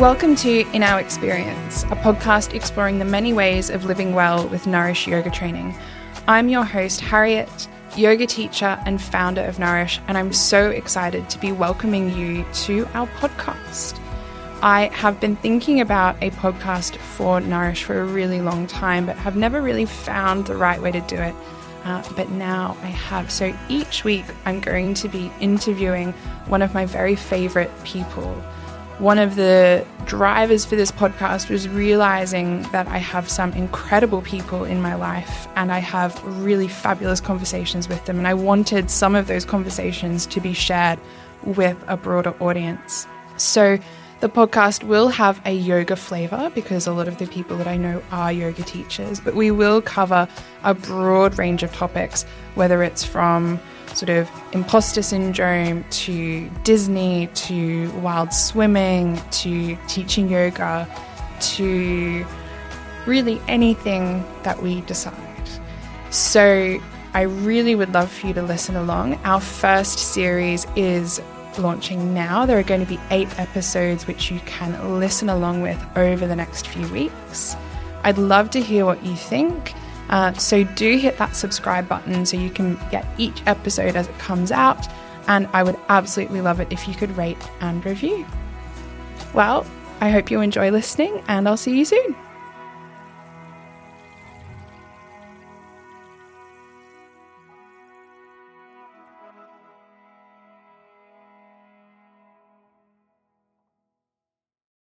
Welcome to In Our Experience, a podcast exploring the many ways of living well with Nourish Yoga Training. I'm your host, Harriet, yoga teacher and founder of Nourish, and I'm so excited to be welcoming you to our podcast. I have been thinking about a podcast for Nourish for a really long time, but have never really found the right way to do it. Uh, but now I have. So each week I'm going to be interviewing one of my very favorite people one of the drivers for this podcast was realizing that I have some incredible people in my life and I have really fabulous conversations with them. And I wanted some of those conversations to be shared with a broader audience. So the podcast will have a yoga flavor because a lot of the people that I know are yoga teachers, but we will cover a broad range of topics, whether it's from sort of imposter syndrome to Disney to wild swimming to teaching yoga to really anything that we decide. So I really would love for you to listen along. Our first series is launching now. There are going to be eight episodes which you can listen along with over the next few weeks. I'd love to hear what you think. Uh, so do hit that subscribe button so you can get each episode as it comes out. And I would absolutely love it if you could rate and review. Well, I hope you enjoy listening, and I'll see you soon.